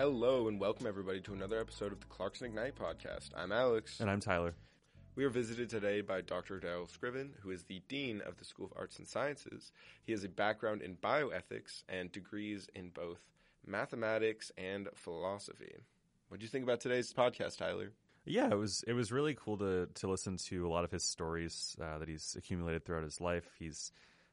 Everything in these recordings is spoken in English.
Hello and welcome everybody to another episode of the Clarkson Ignite podcast. I'm Alex. And I'm Tyler. We are visited today by Dr. Daryl Scriven, who is the Dean of the School of Arts and Sciences. He has a background in bioethics and degrees in both mathematics and philosophy. What do you think about today's podcast, Tyler? Yeah, it was it was really cool to to listen to a lot of his stories uh, that he's accumulated throughout his life. He's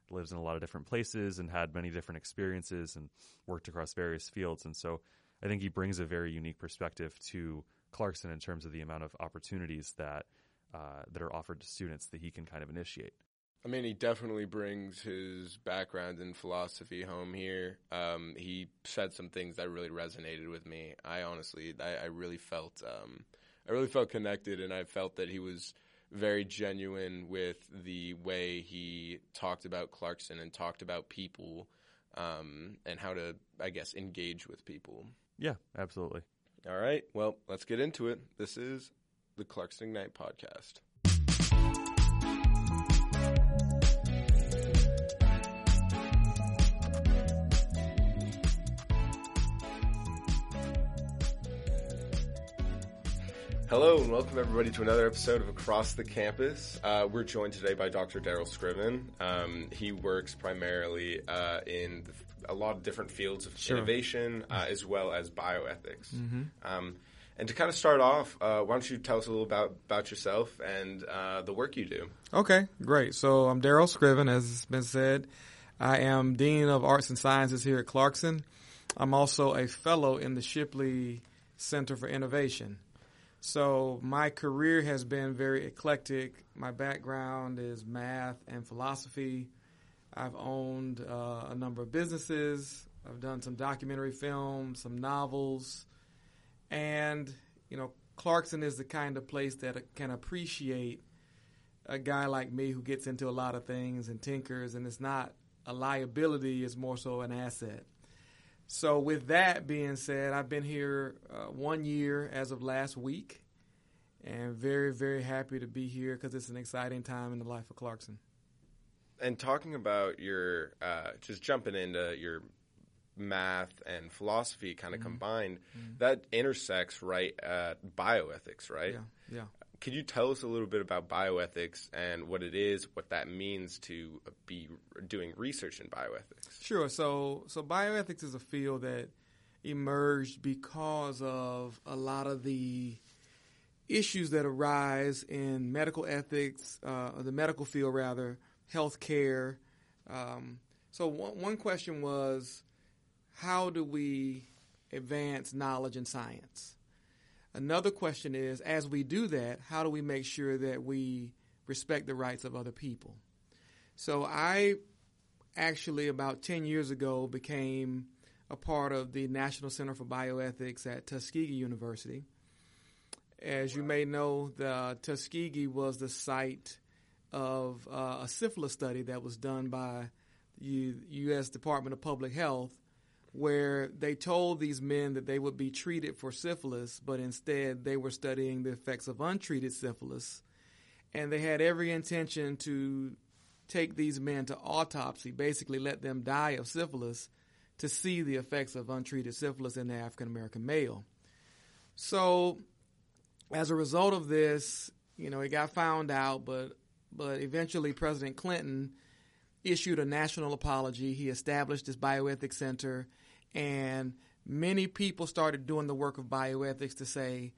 lives in a lot of different places and had many different experiences and worked across various fields. And so I think he brings a very unique perspective to Clarkson in terms of the amount of opportunities that uh, that are offered to students that he can kind of initiate. I mean, he definitely brings his background in philosophy home here. Um, he said some things that really resonated with me. I honestly, I, I really felt, um, I really felt connected, and I felt that he was very genuine with the way he talked about Clarkson and talked about people um, and how to, I guess, engage with people. Yeah, absolutely. All right. Well, let's get into it. This is the Clarkson Ignite podcast. Hello and welcome everybody to another episode of Across the Campus. Uh, we're joined today by Dr. Daryl Scriven. Um, he works primarily uh, in the, a lot of different fields of Sure. innovation uh, as well as bioethics. Mm-hmm. Um, and to kind of start off, uh, why don't you tell us a little about about yourself and uh, the work you do? Okay, great. So I'm Daryl Scriven, as has been said. I am Dean of Arts and Sciences here at Clarkson. I'm also a fellow in the Shipley Center for Innovation. So my career has been very eclectic. My background is math and philosophy. I've owned uh, a number of businesses. I've done some documentary films, some novels, and you know, Clarkson is the kind of place that can appreciate a guy like me who gets into a lot of things and tinkers, and it's not a liability; it's more so an asset. So, with that being said, I've been here uh, one year as of last week, and very, very happy to be here because it's an exciting time in the life of Clarkson. And talking about your, uh, just jumping into your math and philosophy kind of combined, that intersects right at bioethics, right? Yeah, yeah. Could you tell us a little bit about bioethics and what it is, what that means to be doing research in bioethics? Sure. So, so bioethics is a field that emerged because of a lot of the issues that arise in medical ethics, uh, the medical field rather, healthcare. Um, so, one, one question was, how do we advance knowledge and science? Another question is, as we do that, how do we make sure that we respect the rights of other people? So I actually about 10 years ago became a part of the National Center for Bioethics at Tuskegee University. As you may know, the Tuskegee was the site of uh, a syphilis study that was done by the U- U.S. Department of Public Health, where they told these men that they would be treated for syphilis, but instead they were studying the effects of untreated syphilis. And they had every intention to take these men to autopsy, basically let them die of syphilis to see the effects of untreated syphilis in the African American male. So, as a result of this, you know, it got found out, but but eventually President Clinton issued a national apology. He established this bioethics center, and many people started doing the work of bioethics to say,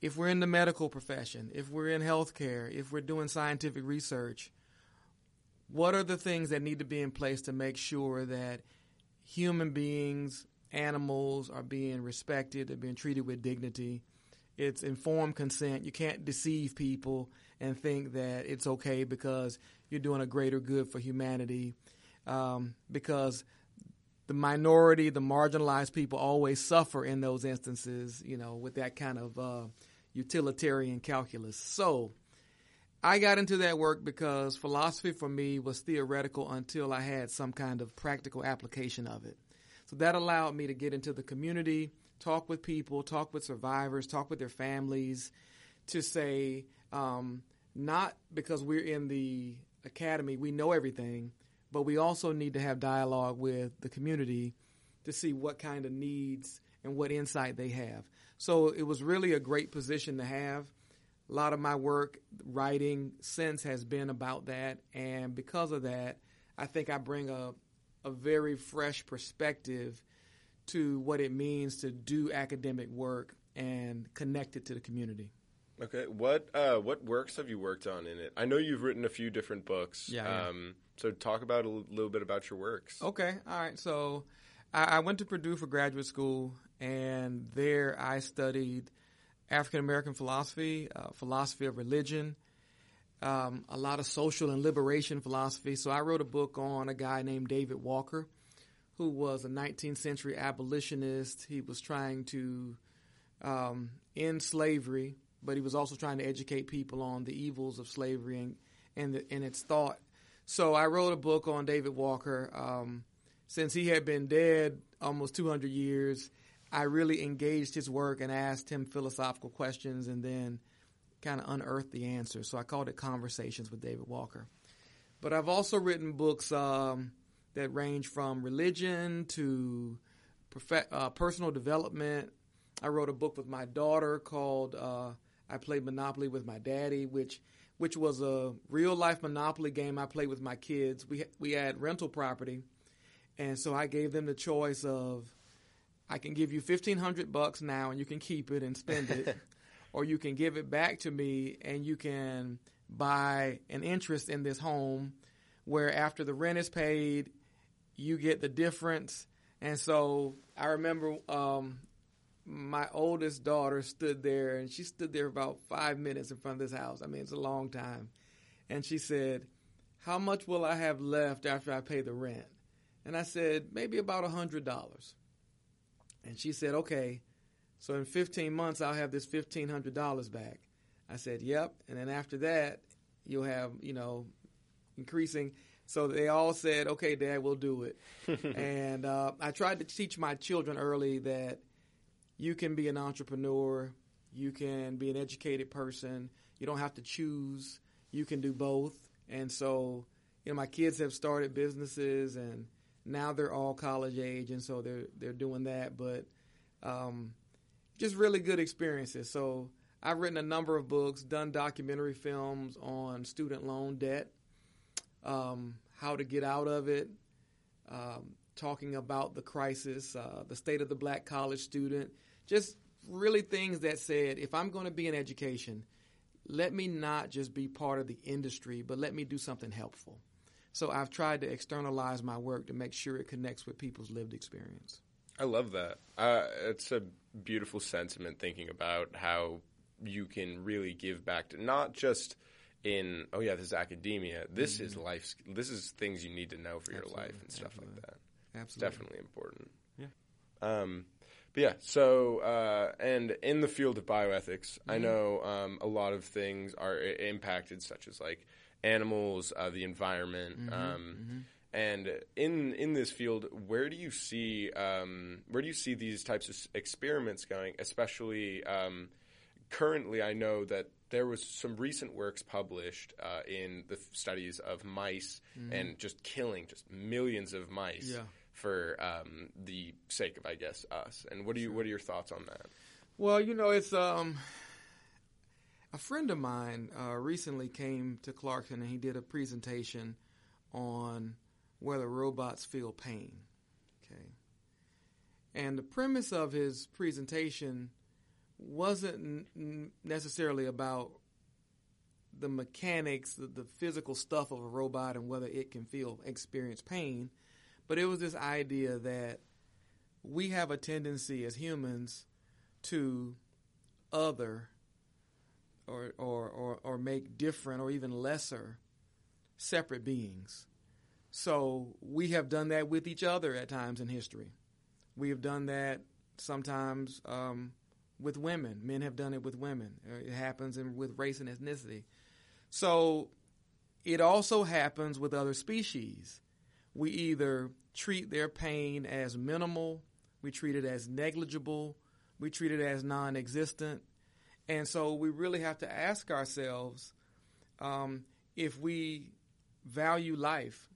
if we're in the medical profession, if we're in healthcare, if we're doing scientific research, what are the things that need to be in place to make sure that human beings, animals are being respected, they're being treated with dignity? It's informed consent. You can't deceive people and think that it's okay because you're doing a greater good for humanity. Um, because the minority, the marginalized people always suffer in those instances, you know, with that kind of uh, utilitarian calculus. So I got into that work because philosophy for me was theoretical until I had some kind of practical application of it. So that allowed me to get into the community, talk with people, talk with survivors, talk with their families, to say, um, not because we're in the academy, we know everything, but we also need to have dialogue with the community to see what kind of needs and what insight they have. So it was really a great position to have. A lot of my work writing since has been about that, and because of that, I think I bring a a very fresh perspective to what it means to do academic work and connect it to the community. Okay, what uh, what works have you worked on in it? I know you've written a few different books. Yeah, yeah. Um, so talk about a l- little bit about your works. Okay, all right. So I, I went to Purdue for graduate school, and there I studied African American philosophy, uh, philosophy of religion, um, a lot of social and liberation philosophy. So I wrote a book on a guy named David Walker, who was a 19th century abolitionist. He was trying to um, end slavery, but he was also trying to educate people on the evils of slavery and and, the, and its thought. So I wrote a book on David Walker. Um, since he had been dead almost 200 years, I really engaged his work and asked him philosophical questions, and then kind of unearthed the answers. So I called it Conversations with David Walker. But I've also written books um, that range from religion to prof- uh, personal development. I wrote a book with my daughter called uh, "I Played Monopoly with My Daddy," which which was a real life Monopoly game I played with my kids. We we had rental property, and so I gave them the choice of I can give you fifteen hundred bucks now, and you can keep it and spend it, or you can give it back to me and you can buy an interest in this home, where after the rent is paid, you get the difference. And so I remember um, my oldest daughter stood there, and she stood there about five minutes in front of this house. I mean, it's a long time. And she said, How much will I have left after I pay the rent? And I said, Maybe about a $100. And she said, Okay, so in 15 months, I'll have this $1,500 back. I said, Yep. And then after that, you'll have, you know, increasing. So they all said, Okay, Dad, we'll do it. and uh, I tried to teach my children early that you can be an entrepreneur, you can be an educated person, you don't have to choose, you can do both. And so, you know, my kids have started businesses and now they're all college age and so they're they're doing that, but um, just really good experiences. So I've written a number of books, done documentary films on student loan debt, um, how to get out of it, um, talking about the crisis, uh, the state of the black college student, just really things that said, if I'm going to be in education, let me not just be part of the industry, but let me do something helpful. So I've tried to externalize my work to make sure it connects with people's lived experience. I love that. Uh, it's a beautiful sentiment thinking about how you can really give back to not just in oh yeah this is academia this is life this is things you need to know for your Mm-hmm. Absolutely, life and stuff like absolutely. that it's Absolutely. definitely important Yeah. um but yeah so uh, and in the field of bioethics i Mm-hmm. know um, a lot of things are i- impacted such as like animals uh, the environment Mm-hmm. um, and in in this field, where do you see um, where do you see these types of s- experiments going? Especially um, currently, I know that there was some recent works published uh, in the studies of mice and just killing just millions of mice Yeah. for um, the sake of, I guess, us. And what do you what are your thoughts on that? Well, you know, it's um, a friend of mine uh, recently came to Clarkson and he did a presentation on whether robots feel pain. Okay, and the premise of his presentation wasn't n- necessarily about the mechanics, the, the physical stuff of a robot and whether it can feel experience pain, but it was this idea that we have a tendency as humans to other or, or, or, or make different or even lesser separate beings. So we have done that with each other at times in history. We have done that sometimes um, with women. Men have done it with women. Uh, It happens in, with race and ethnicity. So it also happens with other species. We either treat their pain as minimal, we treat it as negligible, we treat it as non existent. And so we really have to ask ourselves um, if we value life,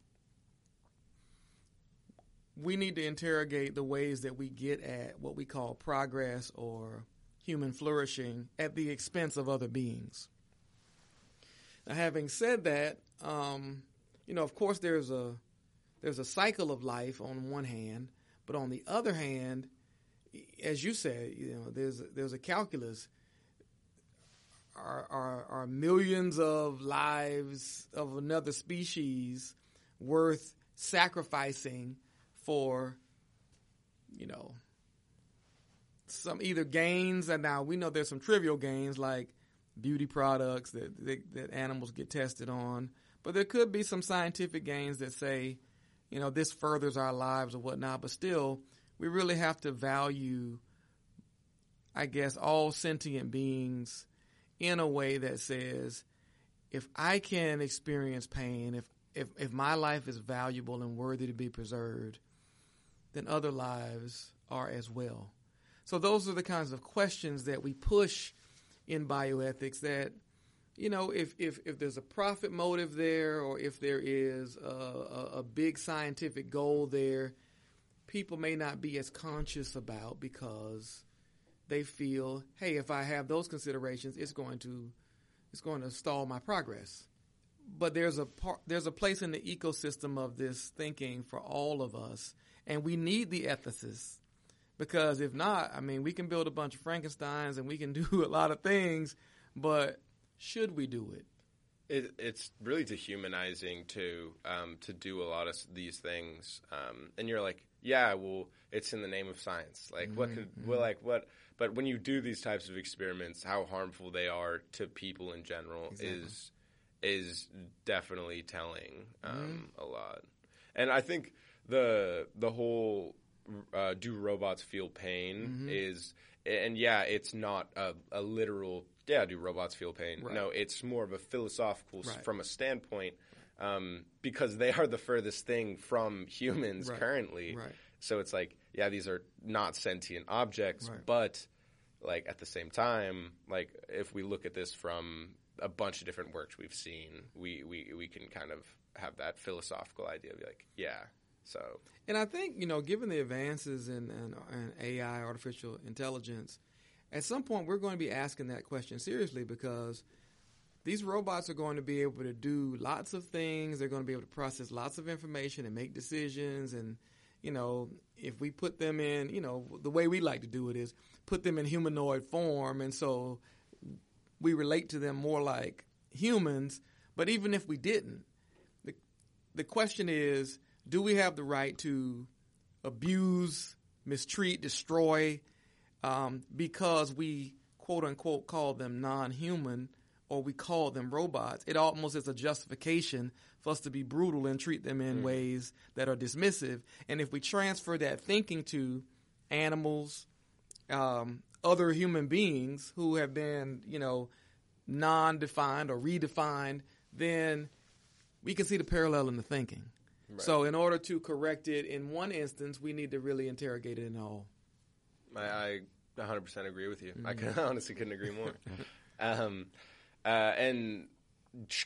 we need to interrogate the ways that we get at what we call progress or human flourishing at the expense of other beings. Now, having said that, um, you know, of course, there's a there's a cycle of life on one hand, but on the other hand, as you said, you know, there's there's a calculus. Are, are, are millions of lives of another species worth sacrificing for, you know, some either gains and now we know there's some trivial gains like beauty products that, that, that animals get tested on, but there could be some scientific gains that say, you know, this furthers our lives or whatnot. But still, we really have to value, I guess, all sentient beings in a way that says, if I can experience pain, if if if my life is valuable and worthy to be preserved, then other lives are as well. So those are the kinds of questions that we push in bioethics that you know if if if there's a profit motive there or if there is a, a, a big scientific goal there people may not be as conscious about because they feel hey if i have those considerations it's going to it's going to stall my progress. But there's a part, there's a place in the ecosystem of this thinking for all of us and we need the ethicists because if not, I mean, we can build a bunch of Frankenstein's and we can do a lot of things, but should we do it? It, it's really dehumanizing to um, to do a lot of these things, um, and you're like, yeah, well, it's in the name of science. Like, mm-hmm. what could, well, like what? But when you do these types of experiments, how harmful they are to people in general exactly. is is definitely telling um, mm-hmm. a lot. And I think the the whole uh, do robots feel pain mm-hmm. is and yeah it's not a, a, literal yeah do robots feel pain right. no it's more of a philosophical right. from a standpoint um, because they are the furthest thing from humans right. currently so it's like yeah these are not sentient objects but like at the same time like if we look at this from a bunch of different works we've seen we, we, we can kind of have that philosophical idea of like yeah so, and I think you know, given the advances in, in, in AI, artificial intelligence, at some point we're going to be asking that question seriously because these robots are going to be able to do lots of things. They're going to be able to process lots of information and make decisions. And you know, if we put them in, you know, the way we like to do it is put them in humanoid form, and so we relate to them more like humans. But even if we didn't, the the question is do we have the right to abuse, mistreat, destroy um, because we quote unquote call them non human or we call them robots? It almost is a justification for us to be brutal and treat them in mm. ways that are dismissive. And if we transfer that thinking to animals, um, other human beings who have been, you know, non defined or redefined, then we can see the parallel in the thinking. So, in order to correct it in one instance, we need to really interrogate it in all. I, I 100% agree with you. Mm-hmm. I can, honestly couldn't agree more. um, uh, and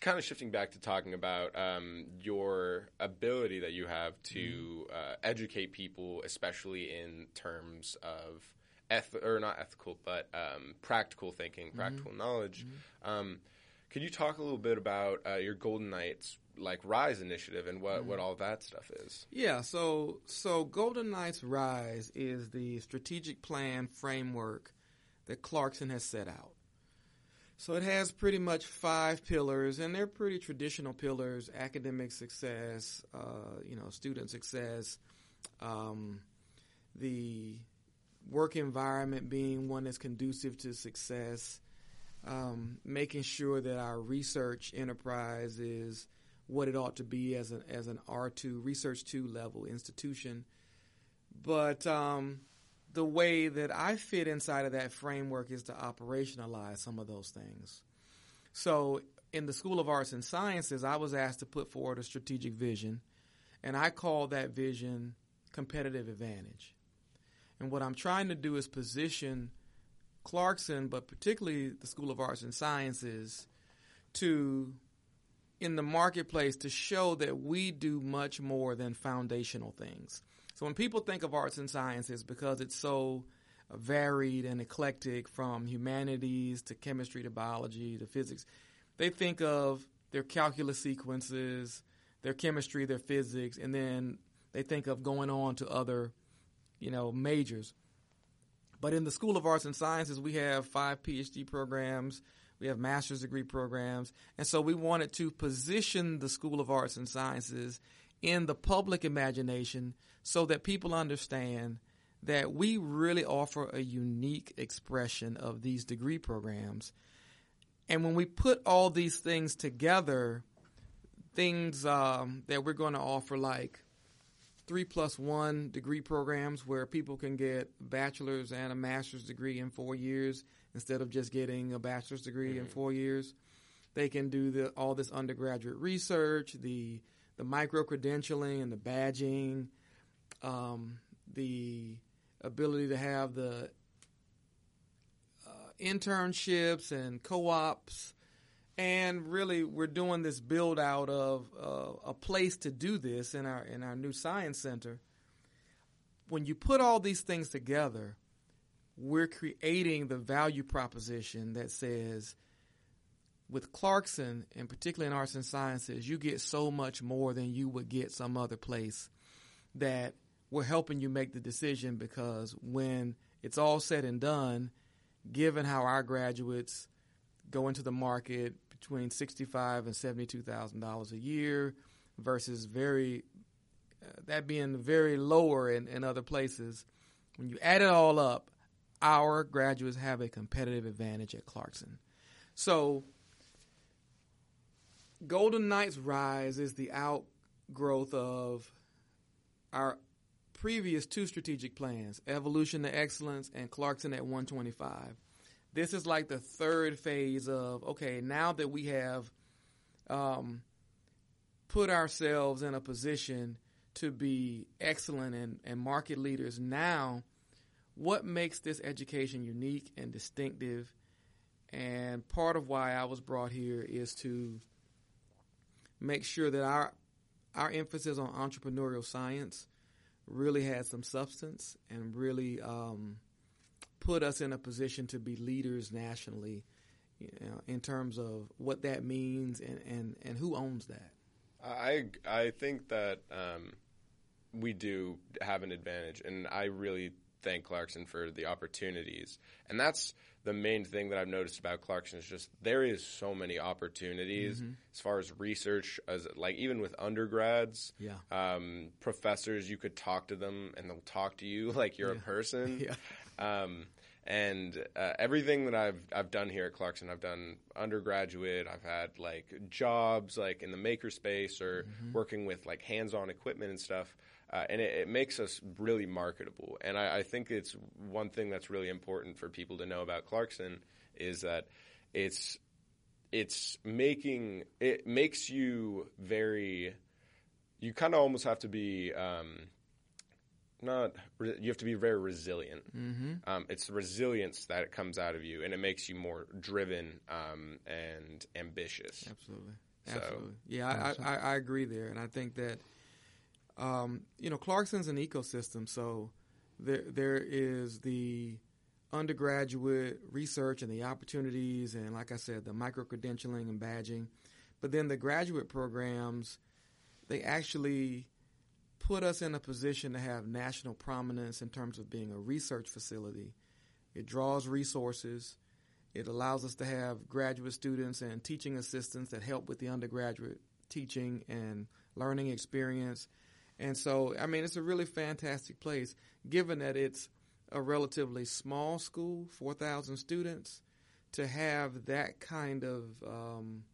kind of shifting back to talking about um, your ability that you have to mm-hmm. uh, educate people, especially in terms of eth- or not ethical, but um, practical thinking, mm-hmm. practical mm-hmm. knowledge. Um, could you talk a little bit about uh, your Golden Knights like Rise initiative and what, mm-hmm. what all that stuff is. Yeah, so so Golden Knights Rise is the strategic plan framework that Clarkson has set out. So it has pretty much five pillars, and they're pretty traditional pillars: academic success, uh, you know, student success, um, the work environment being one that's conducive to success, um, making sure that our research enterprise is what it ought to be as an as an R2 research two level institution. But um, the way that I fit inside of that framework is to operationalize some of those things. So in the School of Arts and Sciences, I was asked to put forward a strategic vision, and I call that vision competitive advantage. And what I'm trying to do is position Clarkson, but particularly the School of Arts and Sciences, to in the marketplace to show that we do much more than foundational things. So when people think of arts and sciences, because it's so varied and eclectic from humanities to chemistry to biology to physics, they think of their calculus sequences, their chemistry, their physics, and then they think of going on to other, you know, majors. But in the School of Arts and Sciences, we have five PhD programs, we have master's degree programs, and so we wanted to position the School of Arts and Sciences in the public imagination so that people understand that we really offer a unique expression of these degree programs. And when we put all these things together, things um, that we're going to offer like three plus one degree programs where people can get a bachelor's and a master's degree in four years instead of just getting a bachelor's degree mm-hmm. in four years. They can do the, all this undergraduate research, the the micro credentialing and the badging, um, the ability to have the uh, internships and co-ops and really we're doing this build out of uh, a place to do this in our in our new science center. When you put all these things together we're creating the value proposition that says with Clarkson and particularly in arts and sciences you get so much more than you would get some other place that we're helping you make the decision because when it's all said and done given how our graduates go into the market between sixty-five and seventy-two thousand dollars a year, versus very uh, that being very lower in, in other places. When you add it all up, our graduates have a competitive advantage at Clarkson. So, Golden Knights Rise is the outgrowth of our previous two strategic plans Evolution to Excellence and Clarkson at 125 this is like the third phase of okay, now that we have um, put ourselves in a position to be excellent and, and market leaders, now what makes this education unique and distinctive? And part of why I was brought here is to make sure that our our emphasis on entrepreneurial science really has some substance and really um, put us in a position to be leaders nationally you know, in terms of what that means and, and, and who owns that. I, I think that um, we do have an advantage, and I really thank Clarkson for the opportunities. And that's the main thing that I've noticed about Clarkson is just there is so many opportunities mm-hmm. as far as research, as like even with undergrads, yeah, um, professors. You could talk to them, and they'll talk to you like you're yeah. a person. yeah. Um, and uh, everything that I've I've done here at Clarkson, I've done undergraduate. I've had like jobs like in the makerspace or mm-hmm. working with like hands-on equipment and stuff, uh, and it, it, makes us really marketable. And I, I, think it's one thing that's really important for people to know about Clarkson is that it's it's making it makes you very. You kind of almost have to be. Um, not you have to be very resilient. Mm-hmm. Um, it's resilience that comes out of you, and it makes you more driven um, and ambitious. Absolutely, so, absolutely. Yeah, I, I, I, agree there, and I think that um, you know Clarkson's an ecosystem, so there there is the undergraduate research and the opportunities, and like I said, the micro credentialing and badging, but then the graduate programs, they actually put us in a position to have national prominence in terms of being a research facility. It draws resources. It allows us to have graduate students and teaching assistants that help with the undergraduate teaching and learning experience. And so, I mean, it's a really fantastic place given that it's a relatively small school, 4,000 students, to have that kind of um,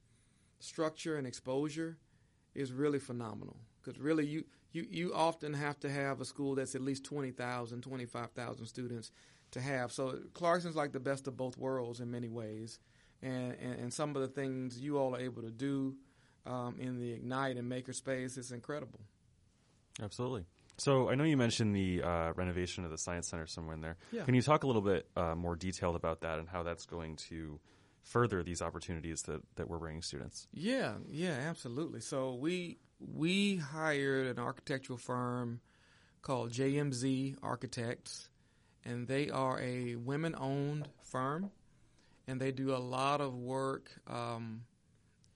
structure and exposure is really phenomenal. Because really, you, you, you often have to have a school that's at least 20,000, 25,000 students to have. So Clarkson's like the best of both worlds in many ways. And, and, and some of the things you all are able to do um, in the Ignite and Makerspace is incredible. Absolutely. So I know you mentioned the uh, renovation of the Science Center somewhere in there. Yeah. Can you talk a little bit uh, more detailed about that and how that's going to further these opportunities that, that we're bringing students? Yeah, yeah, absolutely. So we we hired an architectural firm called JMZ Architects, and they are a women-owned firm, and they do a lot of work um,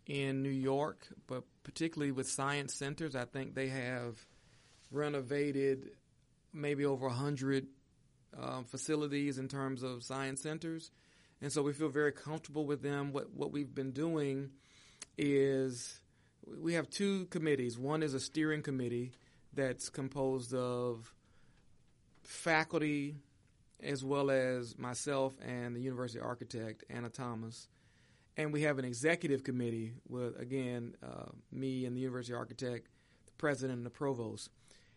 in New York, but particularly with science centers. I think they have renovated maybe over a hundred um, facilities in terms of science centers, and so we feel very comfortable with them. What what we've been doing is we have two committees. One is a steering committee that's composed of faculty as well as myself and the university architect Anna Thomas. And we have an executive committee with, again, uh, me and the university architect, the president, and the provost.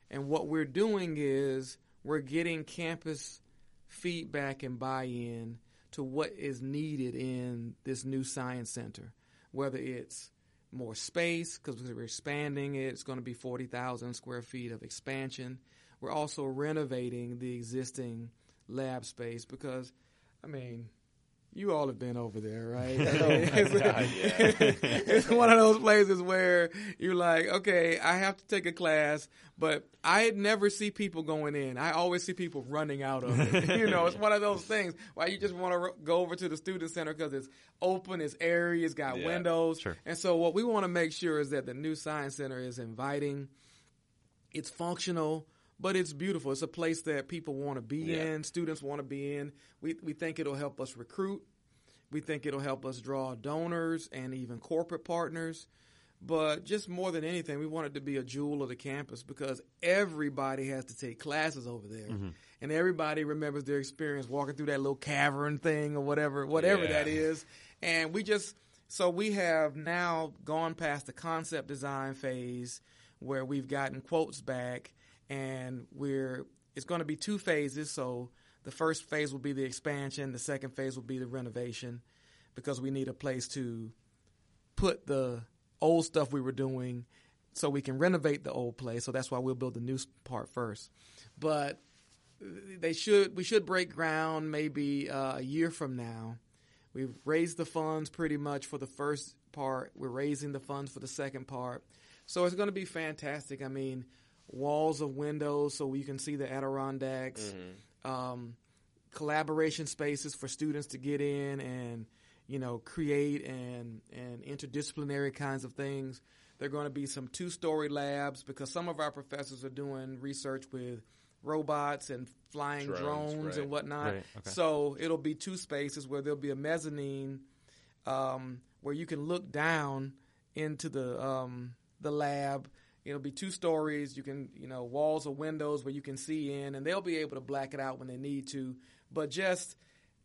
And what we're doing is we're getting campus feedback and buy in to what is needed in this new science center, whether it's more space because we're expanding it. It's going to be 40,000 square feet of expansion. We're also renovating the existing lab space because, I mean, you all have been over there, right? Oh it's, God, it's one of those places where you're like, okay, I have to take a class, but I never see people going in. I always see people running out of it. you know, it's one of those things why you just want to go over to the student center because it's open, it's airy, it's got Yeah, windows. sure. And so what we want to make sure is that the new science center is inviting, it's functional, but it's beautiful. It's a place that people want to be Yeah. in, students want to be in. We we think it'll help us recruit. We think it'll help us draw donors and even corporate partners. But just more than anything, we want it to be a jewel of the campus because everybody has to take classes over there. Mm-hmm. And everybody remembers their experience walking through that little cavern thing or whatever, whatever Yeah. that is. And we just, so we have now gone past the concept design phase where we've gotten quotes back and we're, it's going to be two phases. So the first phase will be the expansion. The second phase will be the renovation because we need a place to put the old stuff we were doing so we can renovate the old place. So that's why we'll build the new part first. But they should we should break ground maybe uh, a year from now. We've raised the funds pretty much for the first part. We're raising the funds for the second part. So it's going to be fantastic. I mean, walls of windows so you can see the Adirondacks. Um, collaboration spaces for students to get in and you know create and and interdisciplinary kinds of things. There are going to be some two-story labs because some of our professors are doing research with robots and flying Drones, drones, right. and whatnot. Right, okay. So it'll be two spaces where there'll be a mezzanine um, where you can look down into the um, the lab. It'll be two stories. You can, you know, walls or windows where you can see in, and they'll be able to black it out when they need to. But just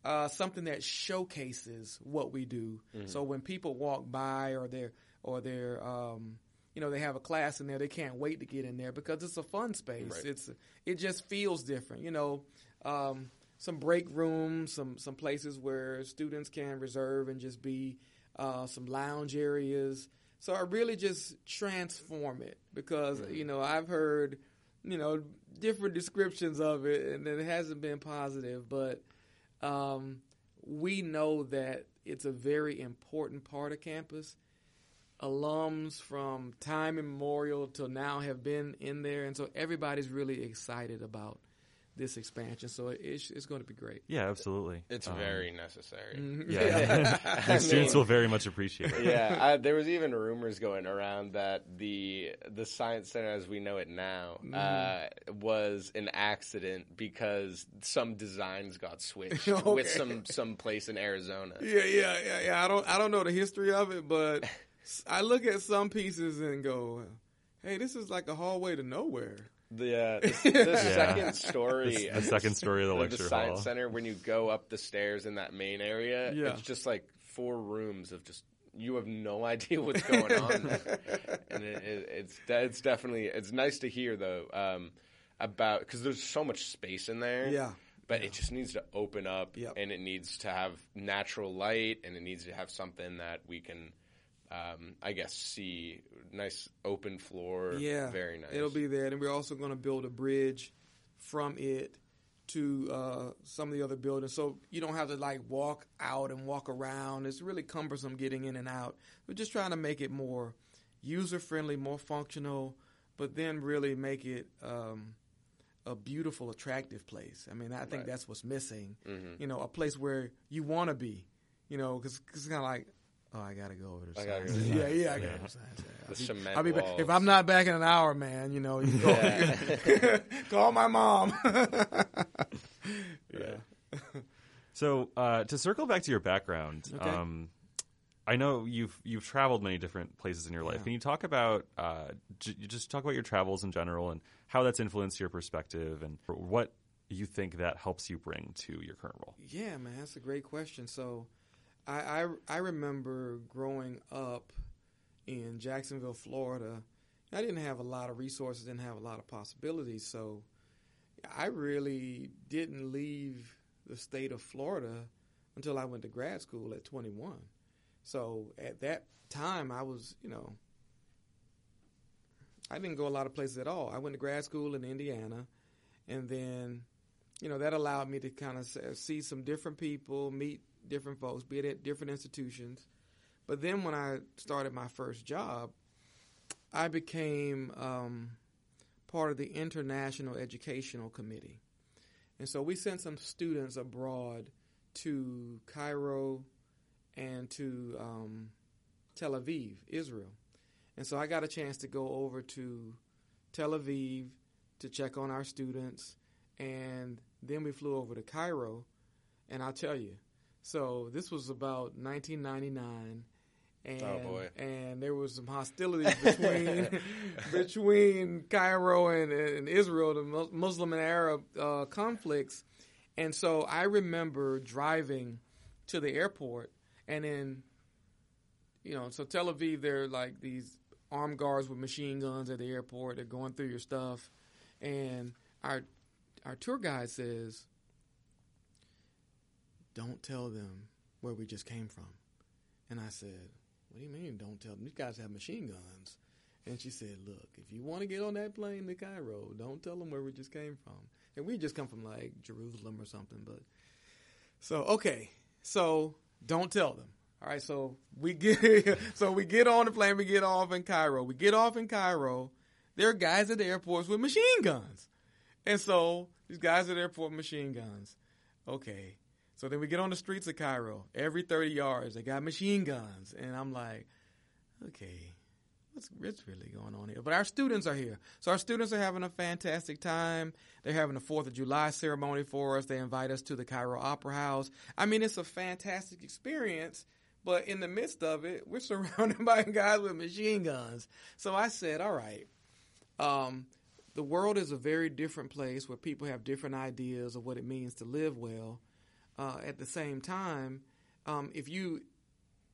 uh, something that showcases what we do. So when people walk by or they're or they're um, you know they have a class in there, they can't wait to get in there because it's a fun space. Right. It's it just feels different. You know, um, some break rooms, some some places where students can reserve and just be uh, some lounge areas. So I really just transform it because you know I've heard you know different descriptions of it and it hasn't been positive, but um, we know that it's a very important part of campus. Alums from time immemorial till now have been in there, and so everybody's really excited about this expansion. So it's, it's going to be great. Yeah, absolutely. It's Um, very necessary. Yeah, I the students mean- will very much appreciate it. yeah, I, there was even rumors going around that the the science center as we know it now uh, was an accident because some designs got switched Okay. with some some place in Arizona. Yeah, yeah, yeah, yeah. I don't, I don't know the history of it, but I look at some pieces and go, "Hey, this is like a hallway to nowhere." The uh, the, the Yeah. second story, The, the second story of the of lecture the science hall. center, when you go up the stairs in that main area, Yeah. it's just like four rooms of just you have no idea what's going on, there. and it, it, it's de- it's definitely it's nice to hear though um, about because there's so much space in there. Yeah. But it just needs to open up, Yep. and it needs to have natural light, and it needs to have something that we can, um, I guess, see. Nice open floor. Yeah, very nice. It'll be there, and we're also going to build a bridge from it to uh, some of the other buildings, so you don't have to like walk out and walk around. It's really cumbersome getting in and out. We're just trying to make it more user friendly, more functional, but then really make it um, a beautiful, attractive place. I mean, I think Right. that's what's missing. Mhm. You know, a place where you want to be. You know, because it's kind of like, oh, I gotta go over to I gotta go to Yeah, yeah, I Yeah. gotta go to science. The I'll be- cement I'll be back. walls. If I'm not back in an hour, man, you know, you call, Yeah. call my mom. Yeah. So uh, to circle back to your background, Okay. um, I know you've you've traveled many different places in your life. Yeah. Can you talk about uh, j- you just talk about your travels in general and how that's influenced your perspective and what you think that helps you bring to your current role? Yeah, man, that's a great question. So, I, I I remember growing up in Jacksonville, Florida. I didn't have a lot of resources, didn't have a lot of possibilities. So, I really didn't leave the state of Florida until I went to grad school at 21. So, at that time, I was, you know, I didn't go a lot of places at all. I went to grad school in Indiana, and then you know that allowed me to kind of see some different people, meet different folks, be it at different institutions. But then when I started my first job, I became um, part of the International Educational Committee, and so we sent some students abroad to Cairo and to um, Tel Aviv, Israel. And so I got a chance to go over to Tel Aviv to check on our students and then we flew over to Cairo, and I'll tell you. So this was about 1999, and Oh, boy. and there was some hostilities between between Cairo and, and Israel, the Muslim and Arab uh, conflicts, and so I remember driving to the airport, and then you know, so Tel Aviv, they're like these armed guards with machine guns at the airport. They're going through your stuff, and our our tour guide says, "Don't tell them where we just came from." And I said, "What do you mean? Don't tell them? These guys have machine guns." And she said, "Look, if you want to get on that plane to Cairo, don't tell them where we just came from." And we just come from like Jerusalem or something, but so okay, so don't tell them. All right, so we get so we get on the plane, we get off in Cairo. We get off in Cairo. There are guys at the airports with machine guns. And so these guys at the airport machine guns. Okay. So then we get on the streets of Cairo. Every 30 yards, they got machine guns. And I'm like, okay, what's, what's really going on here? But our students are here. So our students are having a fantastic time. They're having a 4th of July ceremony for us. They invite us to the Cairo Opera House. I mean, it's a fantastic experience. But in the midst of it, we're surrounded by guys with machine guns. So I said, all right, um, the world is a very different place where people have different ideas of what it means to live well. Uh, at the same time, um, if you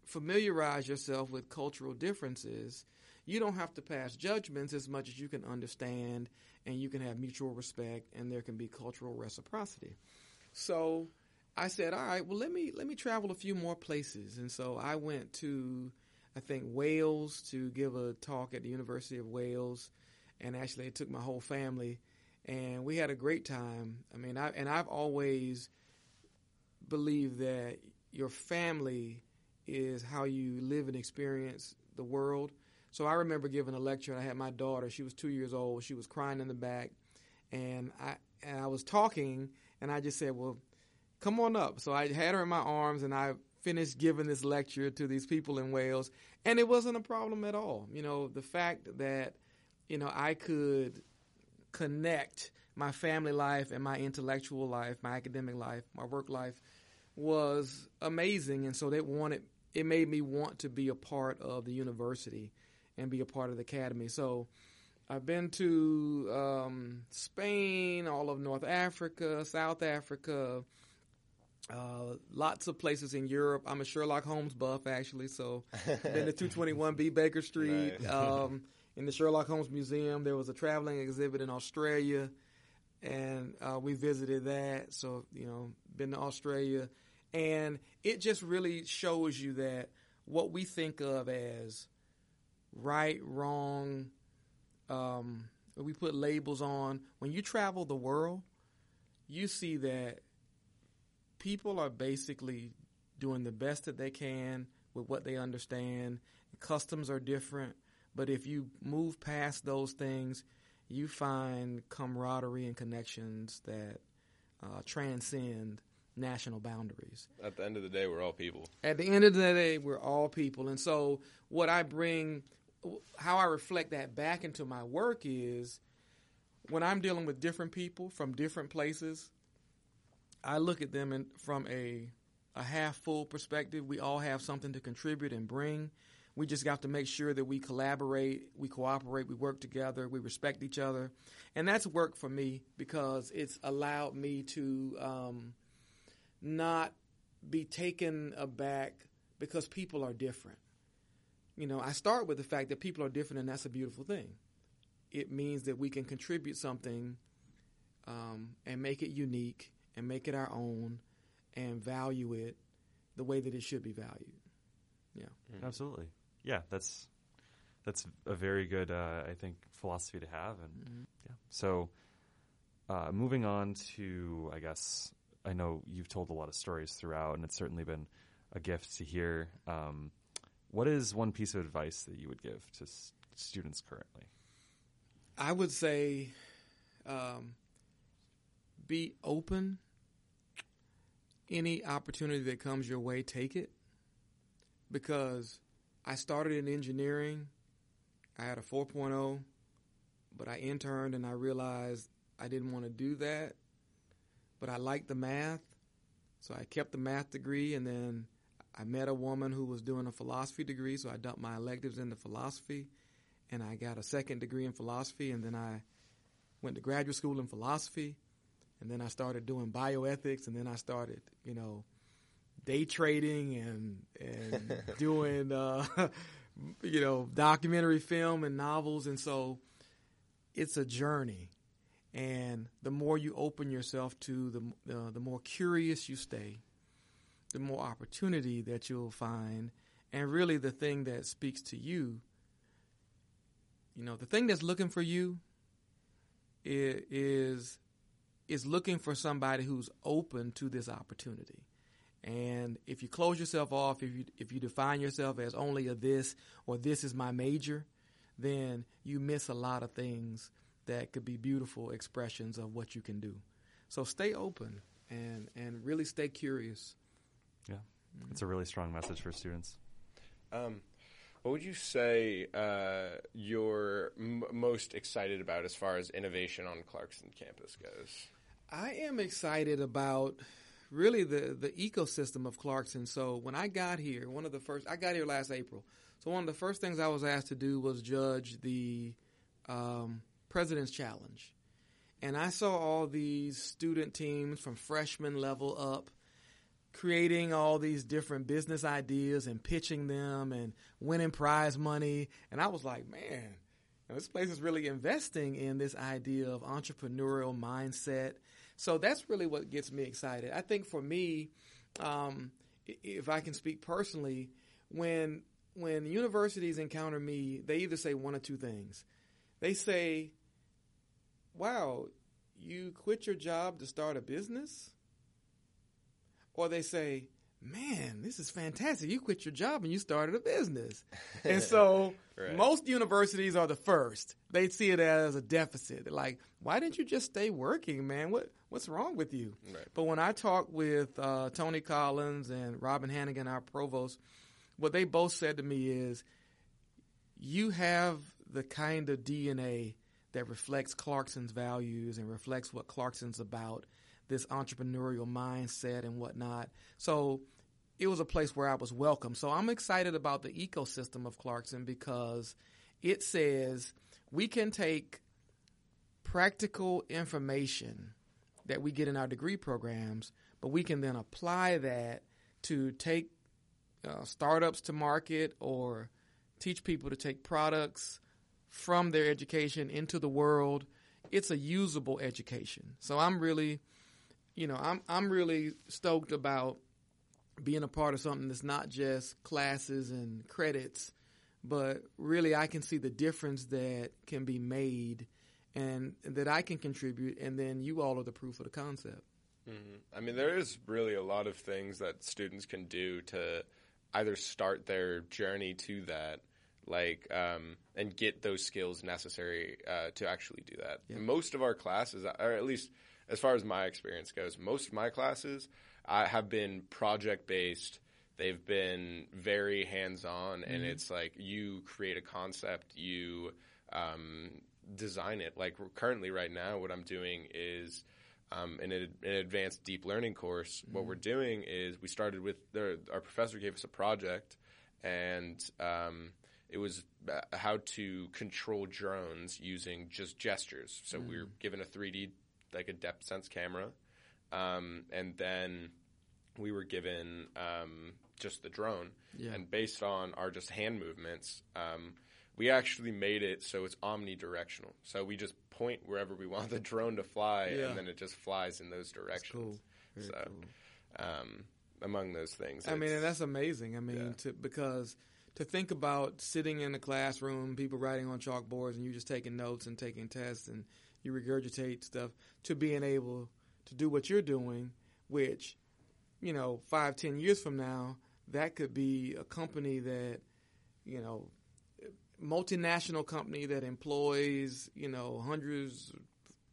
familiarize yourself with cultural differences, you don't have to pass judgments as much as you can understand and you can have mutual respect and there can be cultural reciprocity. So I said, all right, well let me let me travel a few more places. And so I went to I think Wales to give a talk at the University of Wales and actually it took my whole family and we had a great time. I mean, I and I've always believed that your family is how you live and experience the world. So I remember giving a lecture and I had my daughter, she was 2 years old, she was crying in the back and I and I was talking and I just said, "Well, come on up." So I had her in my arms and I finished giving this lecture to these people in Wales and it wasn't a problem at all. You know, the fact that you know, I could connect my family life and my intellectual life, my academic life, my work life was amazing. And so they wanted, it made me want to be a part of the university and be a part of the academy. So I've been to um, Spain, all of North Africa, South Africa, uh, lots of places in Europe. I'm a Sherlock Holmes buff, actually. So been to 221B Baker Street. Um, in the Sherlock Holmes Museum, there was a traveling exhibit in Australia, and uh, we visited that. So you know, been to Australia, and it just really shows you that what we think of as right, wrong, um, we put labels on. When you travel the world, you see that people are basically doing the best that they can with what they understand. Customs are different, but if you move past those things, you find camaraderie and connections that uh, transcend national boundaries. At the end of the day, we're all people. At the end of the day, we're all people. And so, what I bring, how I reflect that back into my work is when I'm dealing with different people from different places, I look at them in, from a, a half full perspective. We all have something to contribute and bring. We just got to make sure that we collaborate, we cooperate, we work together, we respect each other. And that's work for me because it's allowed me to um, not be taken aback because people are different. You know, I start with the fact that people are different, and that's a beautiful thing. It means that we can contribute something um, and make it unique and make it our own and value it the way that it should be valued. Yeah, absolutely. Yeah, that's that's a very good, uh, I think, philosophy to have. And mm-hmm. yeah, so uh, moving on to, I guess, I know you've told a lot of stories throughout, and it's certainly been a gift to hear. Um, what is one piece of advice that you would give to s- students currently? I would say um, be open. Any opportunity that comes your way, take it. Because I started in engineering. I had a 4.0, but I interned and I realized I didn't want to do that but I liked the math, so I kept the math degree, and then I met a woman who was doing a philosophy degree, so I dumped my electives into philosophy, and I got a second degree in philosophy, and then I went to graduate school in philosophy, and then I started doing bioethics, and then I started, you know, day trading and and doing, uh, you know, documentary film and novels, and so it's a journey. And the more you open yourself to the uh, the more curious you stay, the more opportunity that you'll find, and really the thing that speaks to you. You know, the thing that's looking for you is is looking for somebody who's open to this opportunity. And if you close yourself off, if you if you define yourself as only a this or this is my major, then you miss a lot of things that could be beautiful expressions of what you can do. So stay open and and really stay curious. Yeah, mm-hmm. it's a really strong message for students. Um, what would you say uh, you're m- most excited about as far as innovation on Clarkson campus goes? I am excited about really the the ecosystem of Clarkson. So when I got here, one of the first I got here last April. So one of the first things I was asked to do was judge the um, President's Challenge. And I saw all these student teams from freshman level up creating all these different business ideas and pitching them and winning prize money. And I was like, man, this place is really investing in this idea of entrepreneurial mindset. So that's really what gets me excited. I think for me, um, if I can speak personally, when when universities encounter me, they either say one or two things. They say, wow, you quit your job to start a business? Or they say, man, this is fantastic. You quit your job and you started a business. and so right. most universities are the first. They see it as a deficit. They're like, why didn't you just stay working, man? What what's wrong with you? Right. But when I talk with uh, Tony Collins and Robyn Hannigan, our provost, what they both said to me is, you have the kind of DNA that reflects Clarkson's values and reflects what Clarkson's about, this entrepreneurial mindset and whatnot. So it was a place where I was welcome. So I'm excited about the ecosystem of Clarkson because it says we can take practical information that we get in our degree programs, but we can then apply that to take uh, startups to market or teach people to take products from their education into the world. It's a usable education. So I'm really, you know, I'm I'm really stoked about being a part of something that's not just classes and credits, but really I can see the difference that can be made and that I can contribute, and then you all are the proof of the concept. Mm-hmm. I mean, there is really a lot of things that students can do to either start their journey to that like um, and get those skills necessary uh, to actually do that. Yeah. Most of our classes, or at least as far as my experience goes, most of my classes uh, have been project based. They've been very hands on, and it's like you create a concept, you um, design it. Like currently, right now, what I'm doing is um, in an advanced deep learning course. What we're doing is we started with the, our professor gave us a project, and um, it was uh, how to control drones using just gestures. So we were given a 3D, like a depth sense camera, um, and then we were given um, just the drone. Yeah. And based on our just hand movements, um, we actually made it so it's omnidirectional. So we just point wherever we want the drone to fly, Yeah. and then it just flies in those directions. cool. Very so, cool. um, among those things, I mean, and that's amazing. I mean, Yeah. to, because to think about sitting in a classroom, people writing on chalkboards, and you just taking notes and taking tests, and you regurgitate stuff, to being able to do what you're doing, which, you know, five, ten years from now, that could be a company that, you know, multinational company that employs, you know, hundreds,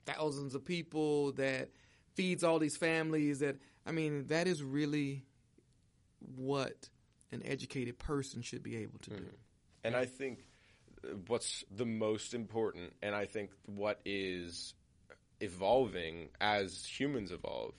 thousands of people that feeds all these families that I mean, that is really what an educated person should be able to do. And I think what's the most important, and I think what is evolving as humans evolve,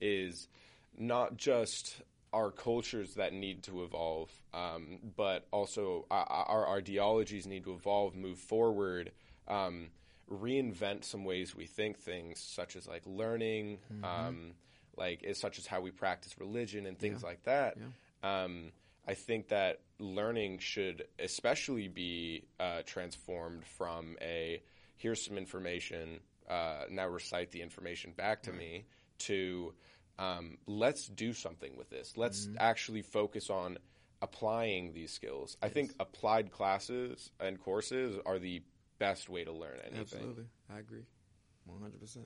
is not just our cultures that need to evolve, um, but also our, our ideologies need to evolve, move forward, um, reinvent some ways we think things, such as like learning, um, like is such as how we practice religion and things like that. Um, I think that learning should especially be uh, transformed from a here's some information, uh, now recite the information back to me, to um, let's do something with this. Let's actually focus on applying these skills. I think applied classes and courses are the best way to learn anything. Absolutely. I agree. 100%.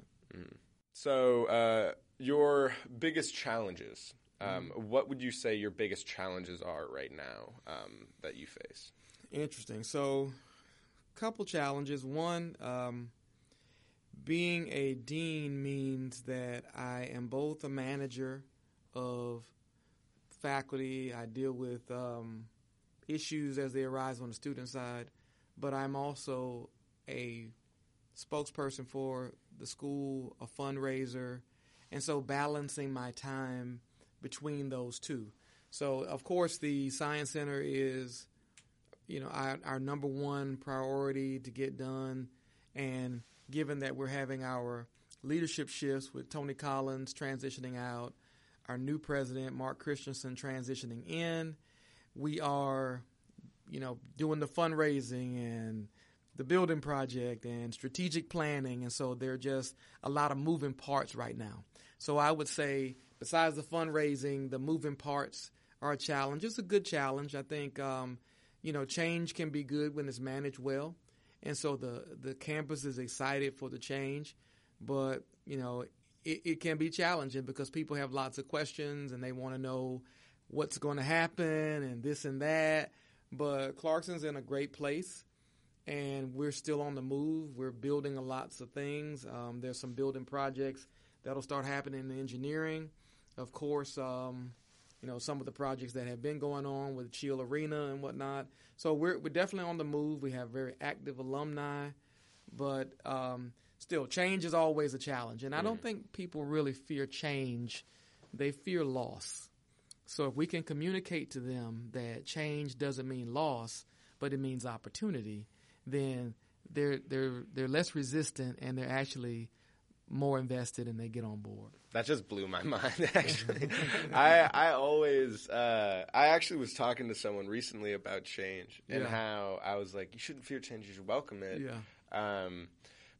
So, uh, your biggest challenges. Um, What would you say your biggest challenges are right now um, that you face? Interesting. So, a couple challenges. One, um, being a dean means that I am both a manager of faculty. I deal with um, issues as they arise on the student side, but I'm also a spokesperson for the school, a fundraiser, and so balancing my time between those two. So, of course, the Science Center is you know our, our number one priority to get done. And given that we're having our leadership shifts with tony collins transitioning out our new president Marc Christensen transitioning in we are you know doing the fundraising and the building project and strategic planning. And so there are just a lot of moving parts right now so i would say besides the fundraising the moving parts are a challenge it's a good challenge i think um, you know, change can be good when it's managed well. And so the, the campus is excited for the change, but, you know, it, it can be challenging because people have lots of questions and they want to know what's going to happen and this and that. But Clarkson's in a great place and we're still on the move. We're building lots of things. Um, there's some building projects that'll start happening in engineering. Of course, um, you know, some of the projects that have been going on with Cheel Arena and whatnot. So we're we're definitely on the move. We have very active alumni, but um, still, change is always a challenge. And I don't think people really fear change; they fear loss. So if we can communicate to them that change doesn't mean loss, but it means opportunity, then they're they're they're less resistant and they're actually more invested and they get on board. That just blew my mind. Actually, I I always uh, I actually was talking to someone recently about change and Yeah. how I was like, you shouldn't fear change, you should welcome it. Yeah. Um,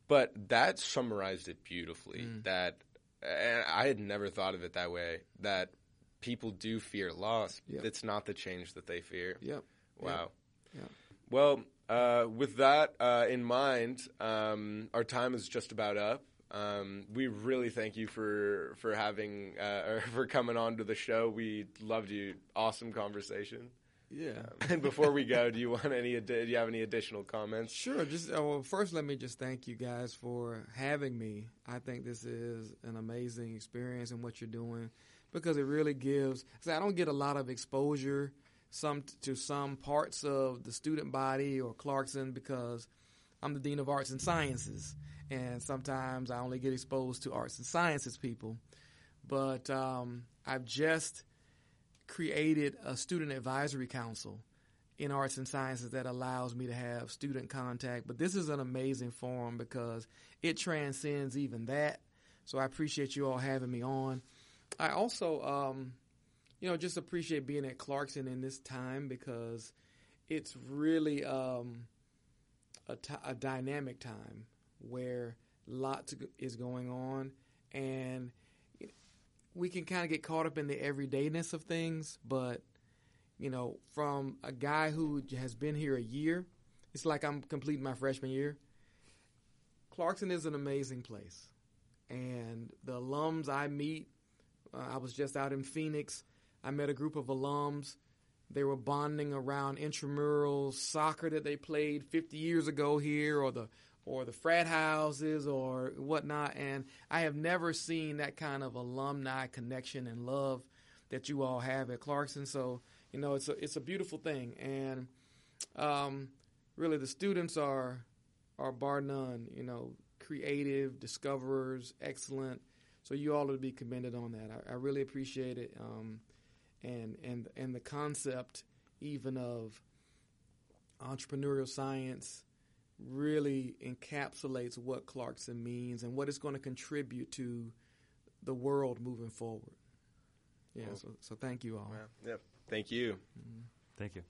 but that summarized it beautifully. Mm. That and I had never thought of it that way. That people do fear loss. Yep. It's not the change that they fear. Yep. Wow. Yep. Well, uh, with that uh, in mind, um, our time is just about up. Um, we really thank you for for having uh, or for coming on to the show. We loved you. Awesome conversation. Yeah. and before we go, do you want any? Do you have any additional comments? Sure. Just uh, well, first, let me just thank you guys for having me. I think this is an amazing experience and what you're doing because it really gives. I don't get a lot of exposure some to some parts of the student body or Clarkson because I'm the dean of arts and sciences, and sometimes I only get exposed to arts and sciences people. But um, I've just created a student advisory council in arts and sciences that allows me to have student contact. But this is an amazing forum because it transcends even that. So I appreciate you all having me on. I also, um, you know, just appreciate being at Clarkson in this time because it's really um, a, t- a dynamic time where lots is going on and we can kind of get caught up in the everydayness of things, but you know, from a guy who has been here a year, it's like I'm completing my freshman year. Clarkson is an amazing place, and the alums I meet. Uh, I was just out in Phoenix. I met a group of alums. They were bonding around intramural soccer that they played 50 years ago here, or the or the frat houses or whatnot. And I have never seen that kind of alumni connection and love that you all have at Clarkson. So you know, it's a it's a beautiful thing, and um, really the students are are bar none. You know, creative, discoverers, excellent. So you all would be commended on that. I, I really appreciate it, um, and and and the concept even of entrepreneurial science really encapsulates what Clarkson means and what it's going to contribute to the world moving forward. Yeah, Cool. so so thank you all. Yeah. Thank you. Mm-hmm. Thank you.